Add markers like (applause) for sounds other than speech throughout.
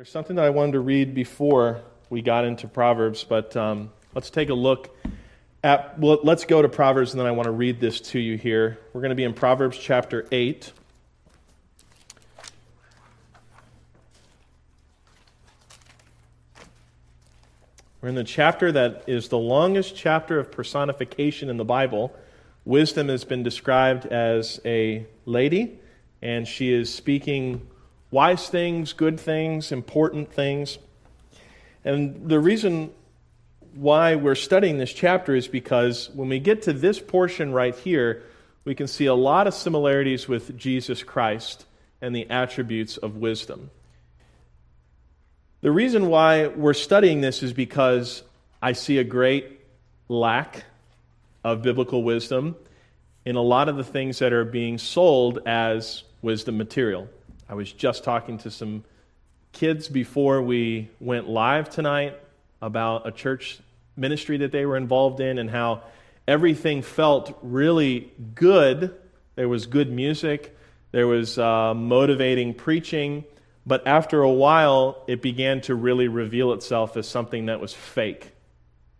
There's something that I wanted to read before we got into Proverbs, but um, let's take a look at, well, let's go to Proverbs, and then I want to read this to you here. We're going to be in Proverbs chapter 8. We're in the chapter that is the longest chapter of personification in the Bible. Wisdom has been described as a lady, and she is speaking wise things, good things, important things. And the reason why we're studying this chapter is because when we get to this portion right here, we can see a lot of similarities with Jesus Christ and the attributes of wisdom. The reason why we're studying this is because I see a great lack of biblical wisdom in a lot of the things that are being sold as wisdom material. I was just talking to some kids before we went live tonight about a church ministry that they were involved in and how everything felt really good. There was good music, there was uh, motivating preaching, but after a while, it began to really reveal itself as something that was fake.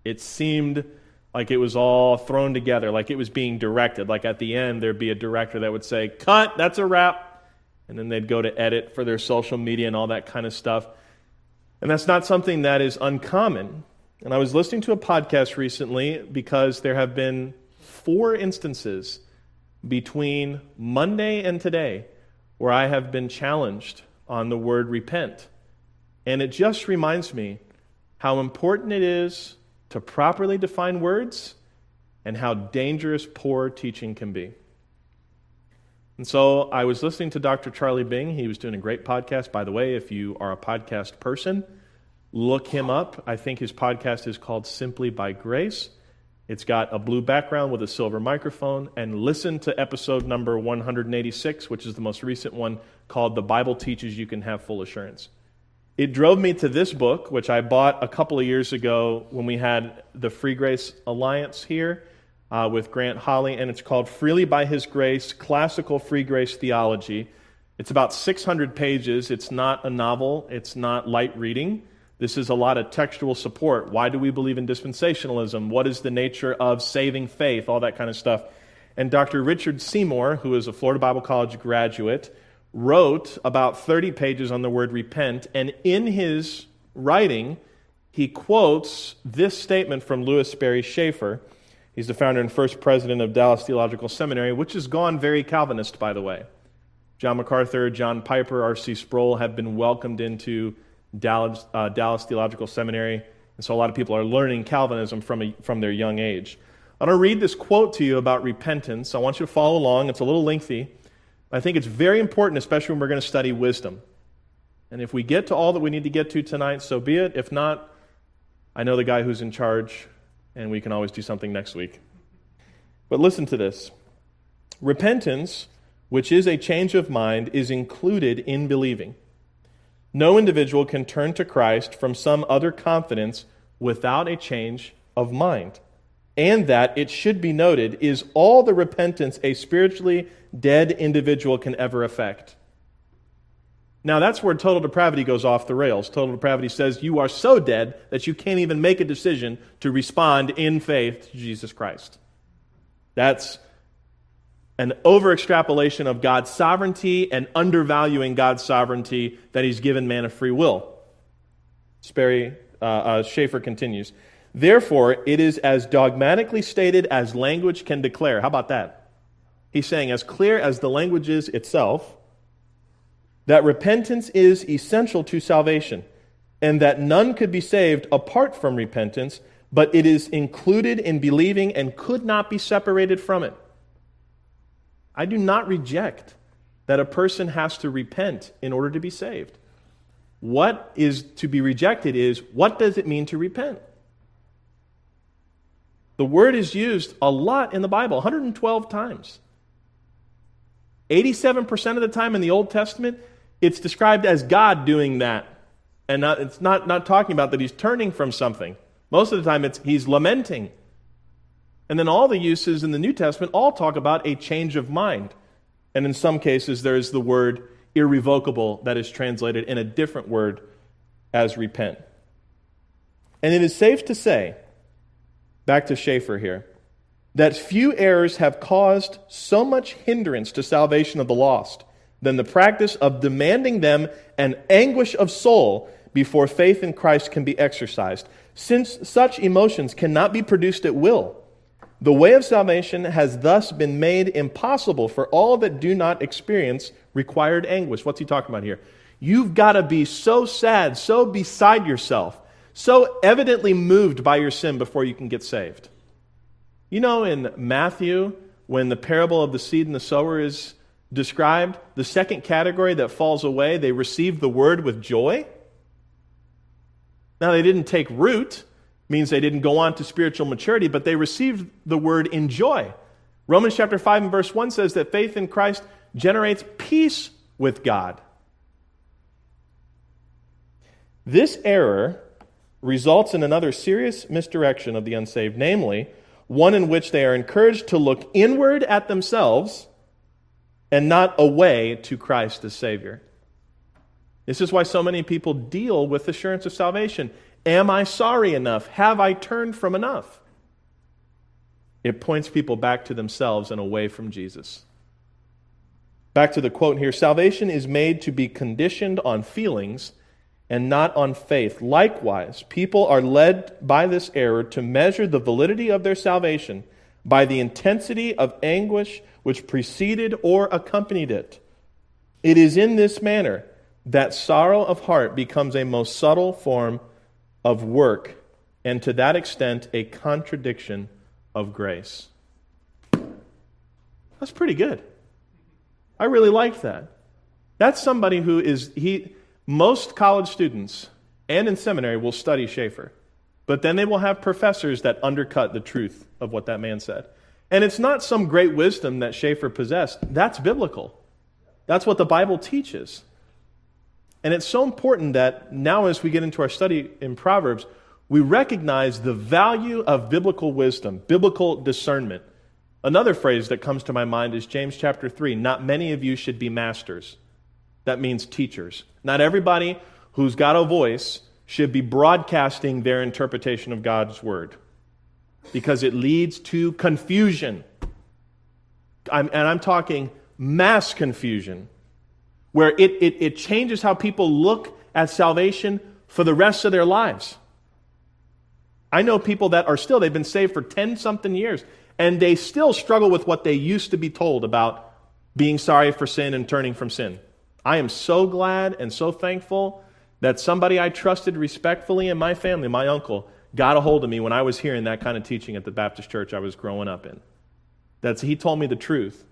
It seemed like it was all thrown together, like it was being directed. Like at the end, there'd be a director that would say, Cut, that's a wrap and then they'd go to edit for their social media and all that kind of stuff. And that's not something that is uncommon. And I was listening to a podcast recently because there have been four instances between Monday and today where I have been challenged on the word repent. And it just reminds me how important it is to properly define words and how dangerous poor teaching can be. And so I was listening to Dr. Charlie Bing. He was doing a great podcast. By the way, if you are a podcast person, look him up. I think his podcast is called Simply by Grace. It's got a blue background with a silver microphone. And listen to episode number 186, which is the most recent one, called The Bible Teaches You Can Have Full Assurance. It drove me to this book, which I bought a couple of years ago when we had the Free Grace Alliance here uh, with Grant Hawley, and it's called Freely by His Grace Classical Free Grace Theology. It's about 600 pages. It's not a novel, it's not light reading. This is a lot of textual support. Why do we believe in dispensationalism? What is the nature of saving faith? All that kind of stuff. And Dr. Richard Seymour, who is a Florida Bible College graduate, wrote about 30 pages on the word repent. And in his writing, he quotes this statement from Lewis Sperry Chafer He's the founder and first president of Dallas Theological Seminary, which has gone very Calvinist, by the way. John MacArthur, John Piper, R.C. Sproul have been welcomed into Dallas, uh, Dallas Theological Seminary, and so a lot of people are learning Calvinism from, a, from their young age. I'm going to read this quote to you about repentance. I want you to follow along. It's a little lengthy. I think it's very important, especially when we're going to study wisdom. And if we get to all that we need to get to tonight, so be it. If not, I know the guy who's in charge and we can always do something next week. But listen to this repentance, which is a change of mind, is included in believing. No individual can turn to Christ from some other confidence without a change of mind. And that, it should be noted, is all the repentance a spiritually dead individual can ever effect. Now, that's where total depravity goes off the rails. Total depravity says you are so dead that you can't even make a decision to respond in faith to Jesus Christ. That's an over extrapolation of God's sovereignty and undervaluing God's sovereignty that He's given man a free will. Sperry, uh, uh, Chafer continues. Therefore, it is as dogmatically stated as language can declare. How about that? He's saying, as clear as the language is itself that repentance is essential to salvation, and that none could be saved apart from repentance, but it is included in believing and could not be separated from it. I do not reject that a person has to repent in order to be saved. What is to be rejected is what does it mean to repent? The word is used a lot in the Bible, 112 times. 87% of the time in the Old Testament, it's described as God doing that. And not, it's not, not talking about that he's turning from something. Most of the time, it's he's lamenting. And then all the uses in the New Testament all talk about a change of mind. And in some cases, there's the word irrevocable that is translated in a different word as repent. And it is safe to say, back to Chafer here, that few errors have caused so much hindrance to salvation of the lost than the practice of demanding them an anguish of soul before faith in Christ can be exercised, since such emotions cannot be produced at will. The way of salvation has thus been made impossible for all that do not experience required anguish. What's he talking about here? You've got to be so sad, so beside yourself, so evidently moved by your sin before you can get saved. You know, in Matthew, when the parable of the seed and the sower is described, the second category that falls away, they received the word with joy. Now, they didn't take root, means they didn't go on to spiritual maturity, but they received the word in joy. Romans chapter 5 and verse 1 says that faith in Christ generates peace with God. This error results in another serious misdirection of the unsaved, namely, one in which they are encouraged to look inward at themselves and not away to Christ as Savior. This is why so many people deal with assurance of salvation. Am I sorry enough? Have I turned from enough? It points people back to themselves and away from Jesus. Back to the quote here salvation is made to be conditioned on feelings and not on faith. Likewise, people are led by this error to measure the validity of their salvation by the intensity of anguish which preceded or accompanied it. It is in this manner that sorrow of heart becomes a most subtle form of work, and to that extent, a contradiction of grace. That's pretty good. I really like that. That's somebody who is, he, most college students and in seminary will study Chafer, but then they will have professors that undercut the truth of what that man said. And it's not some great wisdom that Chafer possessed, that's biblical. That's what the Bible teaches. And it's so important that now, as we get into our study in Proverbs, we recognize the value of biblical wisdom, biblical discernment. Another phrase that comes to my mind is James chapter 3 Not many of you should be masters. That means teachers. Not everybody who's got a voice should be broadcasting their interpretation of God's word because it leads to confusion. I'm, and I'm talking mass confusion where it, it, it changes how people look at salvation for the rest of their lives. I know people that are still, they've been saved for 10 something years, and they still struggle with what they used to be told about being sorry for sin and turning from sin. I am so glad and so thankful that somebody I trusted respectfully in my family, my uncle, got a hold of me when I was hearing that kind of teaching at the Baptist church I was growing up in. That's, he told me the truth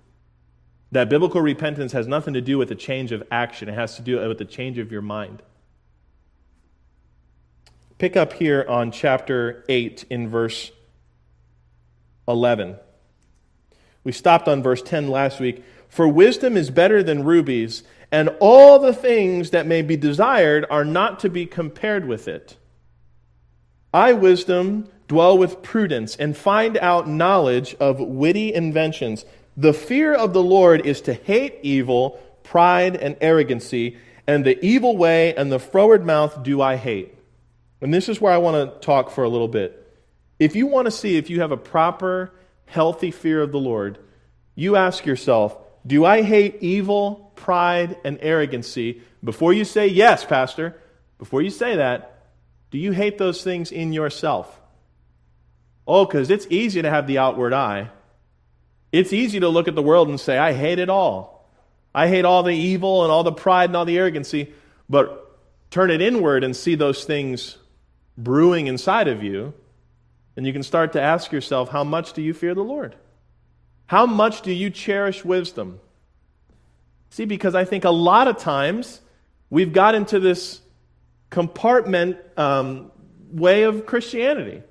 that biblical repentance has nothing to do with a change of action, it has to do with a change of your mind. Pick up here on chapter 8 in verse 11. We stopped on verse 10 last week. For wisdom is better than rubies, and all the things that may be desired are not to be compared with it. I, wisdom, dwell with prudence and find out knowledge of witty inventions. The fear of the Lord is to hate evil, pride, and arrogancy, and the evil way and the froward mouth do I hate. And this is where I want to talk for a little bit. If you want to see if you have a proper, healthy fear of the Lord, you ask yourself, do I hate evil, pride, and arrogancy? Before you say yes, Pastor, before you say that, do you hate those things in yourself? Oh, because it's easy to have the outward eye. It's easy to look at the world and say, I hate it all. I hate all the evil and all the pride and all the arrogancy. But turn it inward and see those things brewing inside of you. And you can start to ask yourself, how much do you fear the Lord? How much do you cherish wisdom? See, because I think a lot of times we've got into this compartment um, way of Christianity.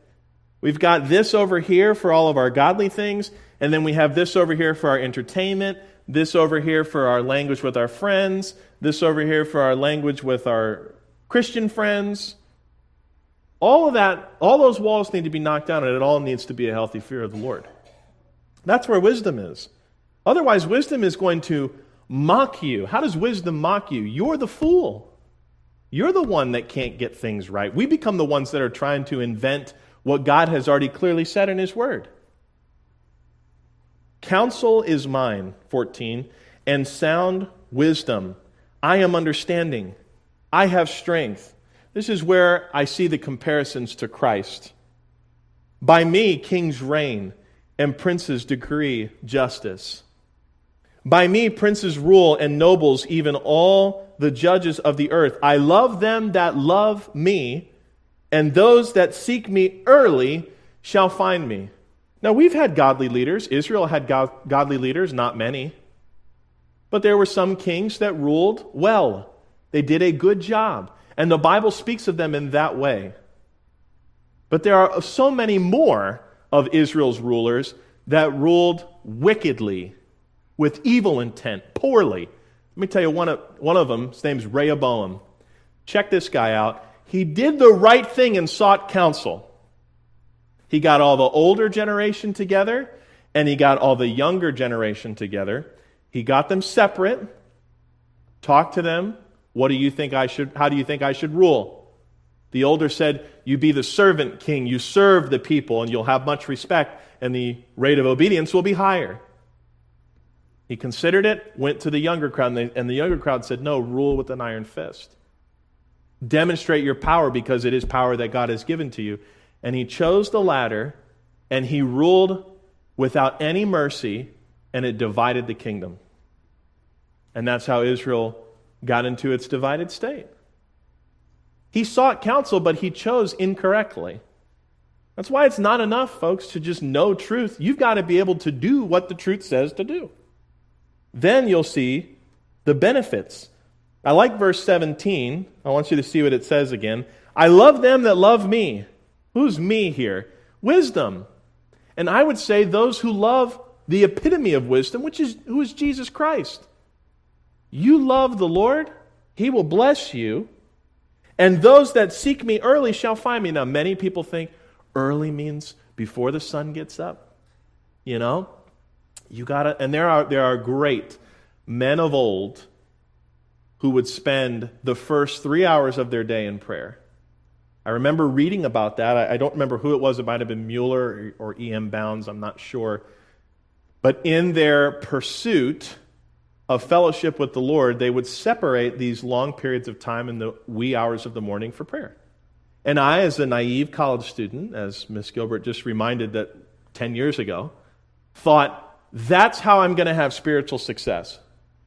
We've got this over here for all of our godly things, and then we have this over here for our entertainment, this over here for our language with our friends, this over here for our language with our Christian friends. All of that, all those walls need to be knocked down, and it all needs to be a healthy fear of the Lord. That's where wisdom is. Otherwise, wisdom is going to mock you. How does wisdom mock you? You're the fool. You're the one that can't get things right. We become the ones that are trying to invent what God has already clearly said in His Word. Counsel is mine, 14, and sound wisdom. I am understanding. I have strength. This is where I see the comparisons to Christ. By me, kings reign and princes decree justice. By me, princes rule and nobles, even all the judges of the earth. I love them that love me, and those that seek me early shall find me. Now, we've had godly leaders. Israel had godly leaders, not many. But there were some kings that ruled well. They did a good job. And the Bible speaks of them in that way. But there are so many more of Israel's rulers that ruled wickedly, with evil intent, poorly. Let me tell you one of, one of them, his name's Rehoboam. Check this guy out. He did the right thing and sought counsel. He got all the older generation together and he got all the younger generation together. He got them separate, talked to them. What do you think I should how do you think I should rule? The older said, You be the servant king, you serve the people, and you'll have much respect, and the rate of obedience will be higher. He considered it, went to the younger crowd, and, they, and the younger crowd said, No, rule with an iron fist. Demonstrate your power because it is power that God has given to you. And he chose the latter, and he ruled without any mercy, and it divided the kingdom. And that's how Israel got into its divided state. He sought counsel, but he chose incorrectly. That's why it's not enough, folks, to just know truth. You've got to be able to do what the truth says to do. Then you'll see the benefits. I like verse 17. I want you to see what it says again. I love them that love me. Who's me here? Wisdom. And I would say those who love the epitome of wisdom, which is who is Jesus Christ. You love the Lord, he will bless you. And those that seek me early shall find me. Now, many people think early means before the sun gets up. You know? You gotta, and there are, there are great men of old who would spend the first three hours of their day in prayer. I remember reading about that. I, I don't remember who it was. It might have been Mueller or, or E.M. Bounds. I'm not sure. But in their pursuit of fellowship with the Lord, they would separate these long periods of time in the wee hours of the morning for prayer. And I, as a naive college student, as Miss Gilbert just reminded that 10 years ago, thought, that's how I'm going to have spiritual success.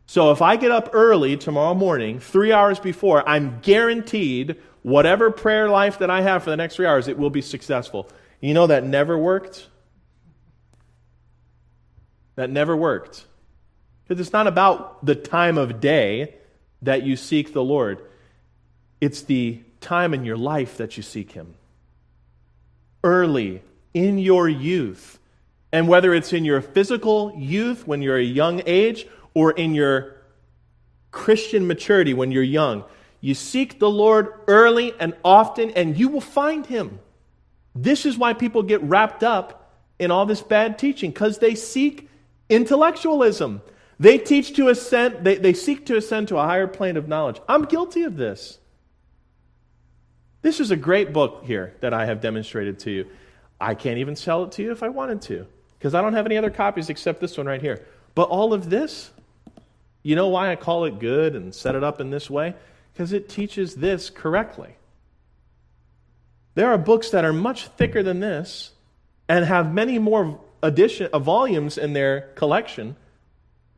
So if I get up early tomorrow morning, three hours before, I'm guaranteed whatever prayer life that I have for the next three hours, it will be successful. You know that never worked? That never worked. Because it's not about the time of day that you seek the Lord, it's the time in your life that you seek Him. Early, in your youth. And whether it's in your physical youth when you're a young age or in your Christian maturity when you're young, you seek the Lord early and often, and you will find Him. This is why people get wrapped up in all this bad teaching, because they seek intellectualism. They teach to ascend, they, they seek to ascend to a higher plane of knowledge. I'm guilty of this. This is a great book here that I have demonstrated to you. I can't even sell it to you if I wanted to, because I don't have any other copies except this one right here. But all of this, you know why I call it good and set it up in this way? Because it teaches this correctly. There are books that are much thicker than this and have many more edition, uh, volumes in their collection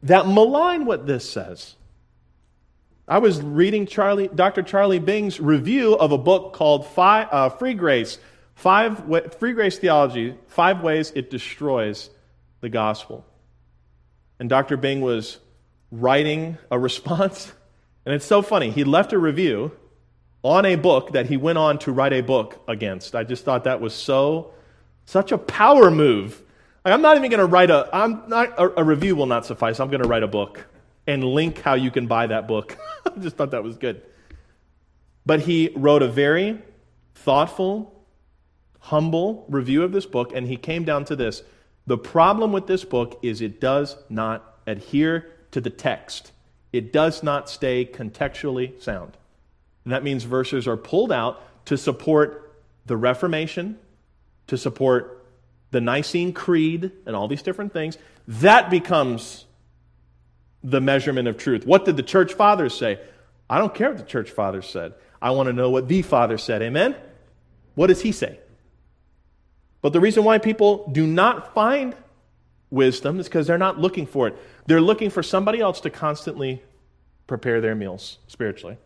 that malign what this says. I was reading Charlie, Dr. Charlie Bing's review of a book called uh, Free Grace, Five Free Grace Theology, Five Ways It Destroys the Gospel. And Dr. Bing was writing a response, (laughs) and it's so funny. He left a review on a book that he went on to write a book against. I just thought that was so, such a power move like, I'm not even going to write a, I'm not, a, a review will not suffice. I'm going to write a book and link how you can buy that book. (laughs) I just thought that was good. But he wrote a very thoughtful, humble review of this book, and he came down to this. The problem with this book is it does not adhere to the text, it does not stay contextually sound. And that means verses are pulled out to support the Reformation, to support the Nicene Creed, and all these different things. That becomes the measurement of truth. What did the church fathers say? I don't care what the church fathers said. I want to know what the Father said. Amen? What does he say? But the reason why people do not find wisdom is because they're not looking for it. They're looking for somebody else to constantly prepare their meals spiritually.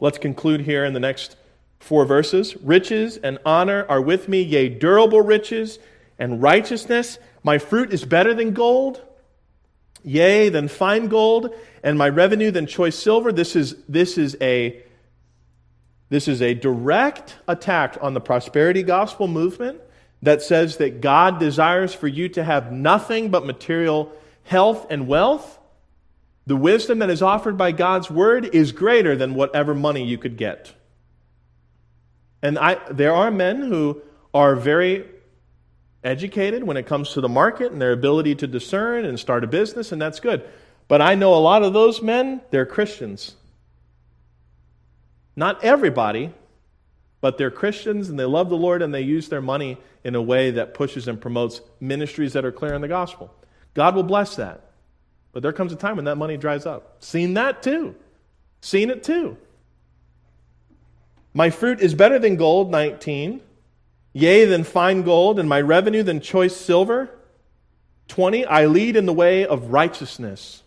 Let's conclude here in the next four verses. Riches and honor are with me, yea, durable riches and righteousness. My fruit is better than gold, yea, than fine gold, and my revenue than choice silver. This is, this is a this is a direct attack on the prosperity gospel movement that says that God desires for you to have nothing but material health and wealth. The wisdom that is offered by God's word is greater than whatever money you could get. And I, there are men who are very educated when it comes to the market and their ability to discern and start a business, and that's good. But I know a lot of those men, they're Christians. Not everybody, but they're Christians and they love the Lord and they use their money in a way that pushes and promotes ministries that are clear in the gospel. God will bless that. But there comes a time when that money dries up. Seen that too. Seen it too. My fruit is better than gold, 19. Yea, than fine gold, and my revenue than choice silver. 20. I lead in the way of righteousness.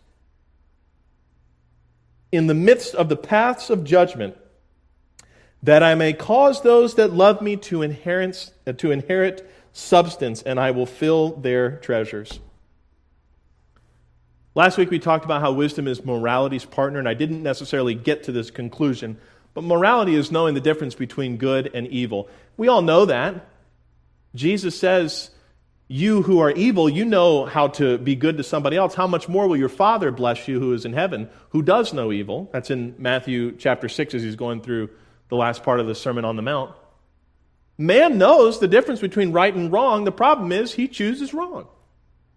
In the midst of the paths of judgment, that I may cause those that love me to inherit, uh, to inherit substance, and I will fill their treasures. Last week we talked about how wisdom is morality's partner, and I didn't necessarily get to this conclusion, but morality is knowing the difference between good and evil. We all know that. Jesus says, You who are evil, you know how to be good to somebody else. How much more will your Father bless you who is in heaven, who does know evil? That's in Matthew chapter 6 as he's going through the last part of the Sermon on the Mount. Man knows the difference between right and wrong. The problem is he chooses wrong.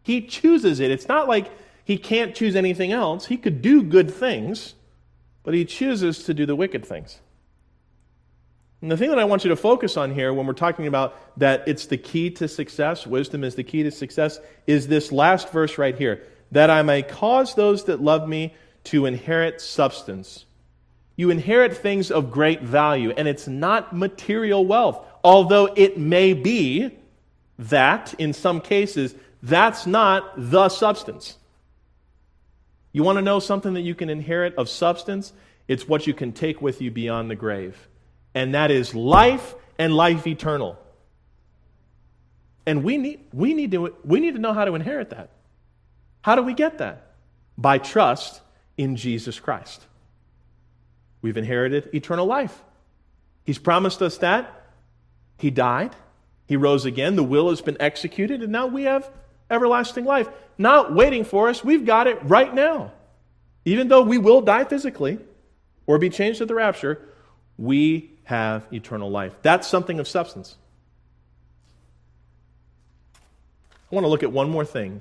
He chooses it. It's not like he can't choose anything else. He could do good things, but he chooses to do the wicked things. And the thing that I want you to focus on here when we're talking about that it's the key to success, wisdom is the key to success, is this last verse right here that I may cause those that love me to inherit substance you inherit things of great value, and it's not material wealth. Although it may be that, in some cases, that's not the substance. You want to know something that you can inherit of substance? It's what you can take with you beyond the grave. And that is life and life eternal. And we need, we need, to, we need to know how to inherit that. How do we get that? By trust in Jesus Christ. We've inherited eternal life. He's promised us that. He died. He rose again. The will has been executed, and now we have everlasting life. Not waiting for us. We've got it right now. Even though we will die physically or be changed at the rapture, we have eternal life. That's something of substance. I want to look at one more thing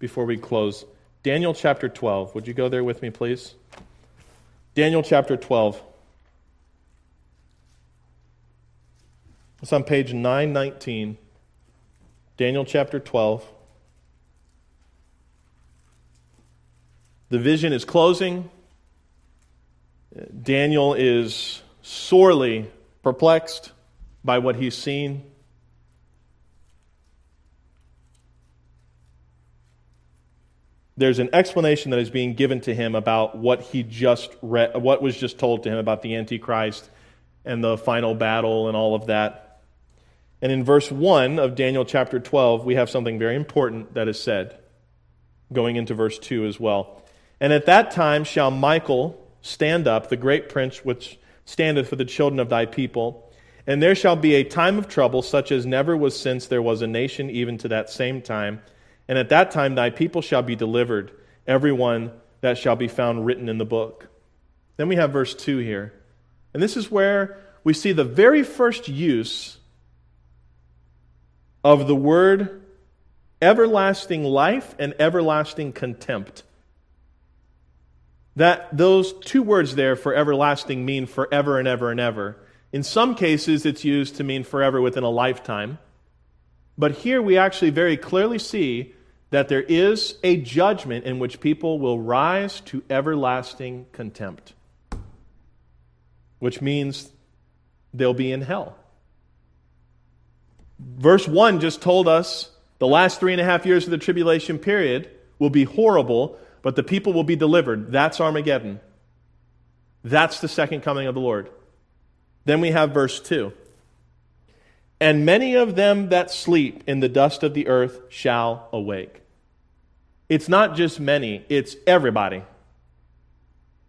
before we close. Daniel chapter 12. Would you go there with me, please? Daniel chapter 12. It's on page 919. Daniel chapter 12. The vision is closing. Daniel is sorely perplexed by what he's seen. There's an explanation that is being given to him about what he just read, what was just told to him about the Antichrist and the final battle and all of that. And in verse 1 of Daniel chapter 12, we have something very important that is said, going into verse 2 as well. And at that time shall Michael stand up, the great prince which standeth for the children of thy people. And there shall be a time of trouble, such as never was since there was a nation, even to that same time and at that time thy people shall be delivered, every one that shall be found written in the book. Then we have verse 2 here. And this is where we see the very first use of the word everlasting life and everlasting contempt. That those two words there for everlasting mean forever and ever and ever. In some cases, it's used to mean forever within a lifetime. But here we actually very clearly see that there is a judgment in which people will rise to everlasting contempt, which means they'll be in hell. Verse 1 just told us the last three and a half years of the tribulation period will be horrible, but the people will be delivered. That's Armageddon. That's the second coming of the Lord. Then we have verse 2. And many of them that sleep in the dust of the earth shall awake. It's not just many, it's everybody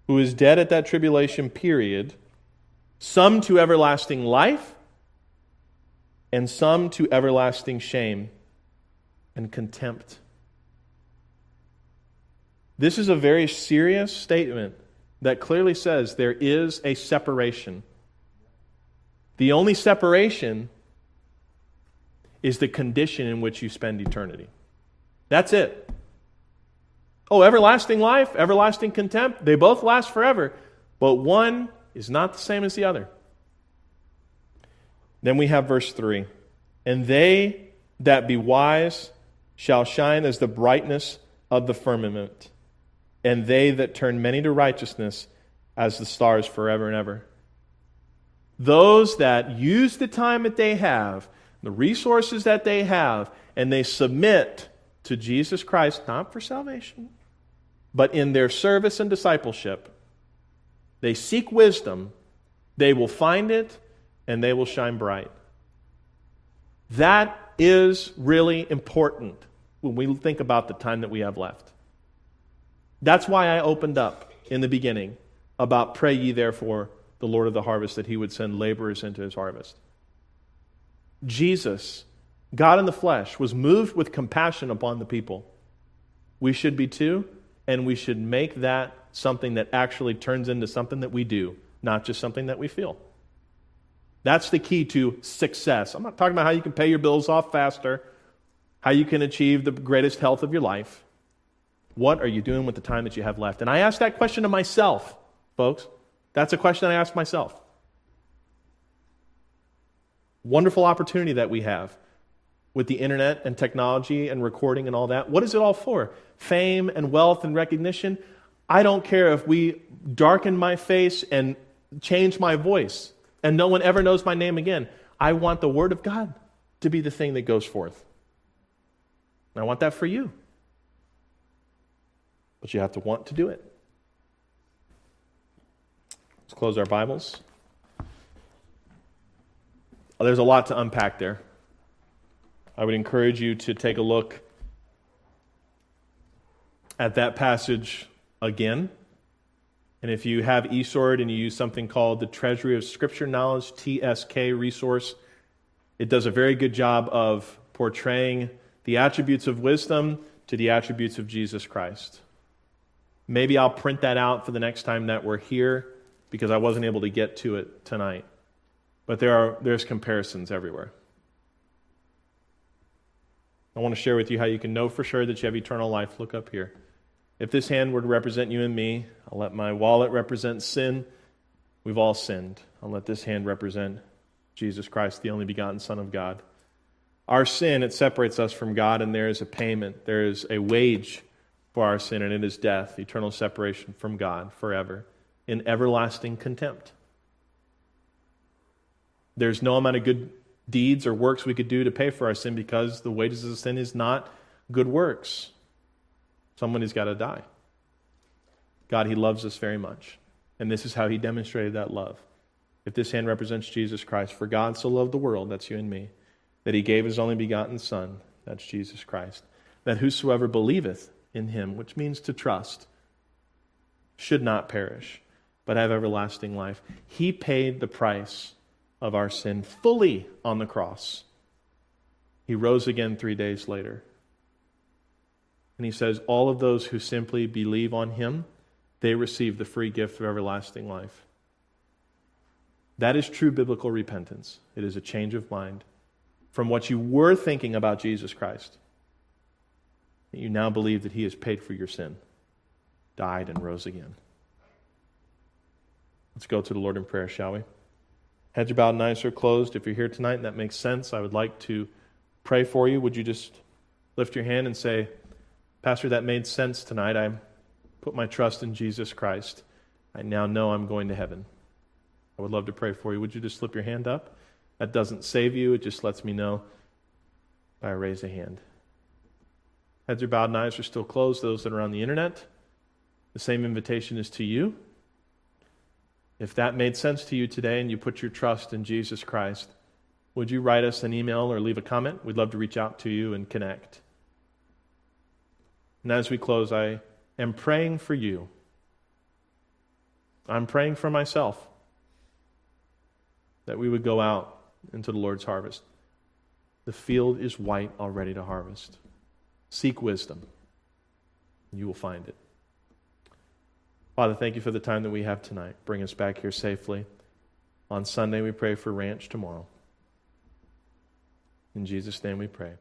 who is dead at that tribulation period, some to everlasting life, and some to everlasting shame and contempt. This is a very serious statement that clearly says there is a separation. The only separation is the condition in which you spend eternity. That's it. Oh, everlasting life, everlasting contempt, they both last forever, but one is not the same as the other. Then we have verse 3 And they that be wise shall shine as the brightness of the firmament, and they that turn many to righteousness as the stars forever and ever. Those that use the time that they have, the resources that they have, and they submit to Jesus Christ, not for salvation, but in their service and discipleship, they seek wisdom, they will find it, and they will shine bright. That is really important when we think about the time that we have left. That's why I opened up in the beginning about pray ye therefore the Lord of the harvest that he would send laborers into his harvest. Jesus, God in the flesh, was moved with compassion upon the people. We should be too and we should make that something that actually turns into something that we do, not just something that we feel. That's the key to success. I'm not talking about how you can pay your bills off faster, how you can achieve the greatest health of your life. What are you doing with the time that you have left? And I ask that question to myself, folks. That's a question I ask myself. Wonderful opportunity that we have with the internet and technology and recording and all that. What is it all for? Fame and wealth and recognition? I don't care if we darken my face and change my voice and no one ever knows my name again. I want the Word of God to be the thing that goes forth. And I want that for you. But you have to want to do it. Let's close our Bibles. Oh, there's a lot to unpack there. I would encourage you to take a look at that passage again. And if you have eSword and you use something called the Treasury of Scripture Knowledge, TSK resource, it does a very good job of portraying the attributes of wisdom to the attributes of Jesus Christ. Maybe I'll print that out for the next time that we're here because I wasn't able to get to it tonight. But there are, there's comparisons everywhere. I want to share with you how you can know for sure that you have eternal life. Look up here. If this hand were to represent you and me, I'll let my wallet represent sin. We've all sinned. I'll let this hand represent Jesus Christ, the only begotten Son of God. Our sin, it separates us from God, and there is a payment. There is a wage for our sin, and it is death, eternal separation from God forever, in everlasting contempt. There's no amount of good deeds or works we could do to pay for our sin because the wages of sin is not good works. Somebody's got to die. God, He loves us very much. And this is how He demonstrated that love. If this hand represents Jesus Christ, for God so loved the world, that's you and me, that He gave His only begotten Son, that's Jesus Christ, that whosoever believeth in Him, which means to trust, should not perish, but have everlasting life. He paid the price of our sin fully on the cross. He rose again three days later. And he says, All of those who simply believe on him, they receive the free gift of everlasting life. That is true biblical repentance. It is a change of mind from what you were thinking about Jesus Christ. You now believe that he has paid for your sin, died, and rose again. Let's go to the Lord in prayer, shall we? Heads are bowed and eyes are closed. If you're here tonight and that makes sense, I would like to pray for you. Would you just lift your hand and say, Pastor, that made sense tonight. I put my trust in Jesus Christ. I now know I'm going to heaven. I would love to pray for you. Would you just slip your hand up? That doesn't save you, it just lets me know by a raise a hand. Heads are bowed and eyes are still closed. Those that are on the internet, the same invitation is to you. If that made sense to you today and you put your trust in Jesus Christ, would you write us an email or leave a comment? We'd love to reach out to you and connect. And as we close, I am praying for you. I'm praying for myself that we would go out into the Lord's harvest. The field is white already to harvest. Seek wisdom, and you will find it. Father, thank you for the time that we have tonight. Bring us back here safely. On Sunday, we pray for ranch tomorrow. In Jesus' name we pray.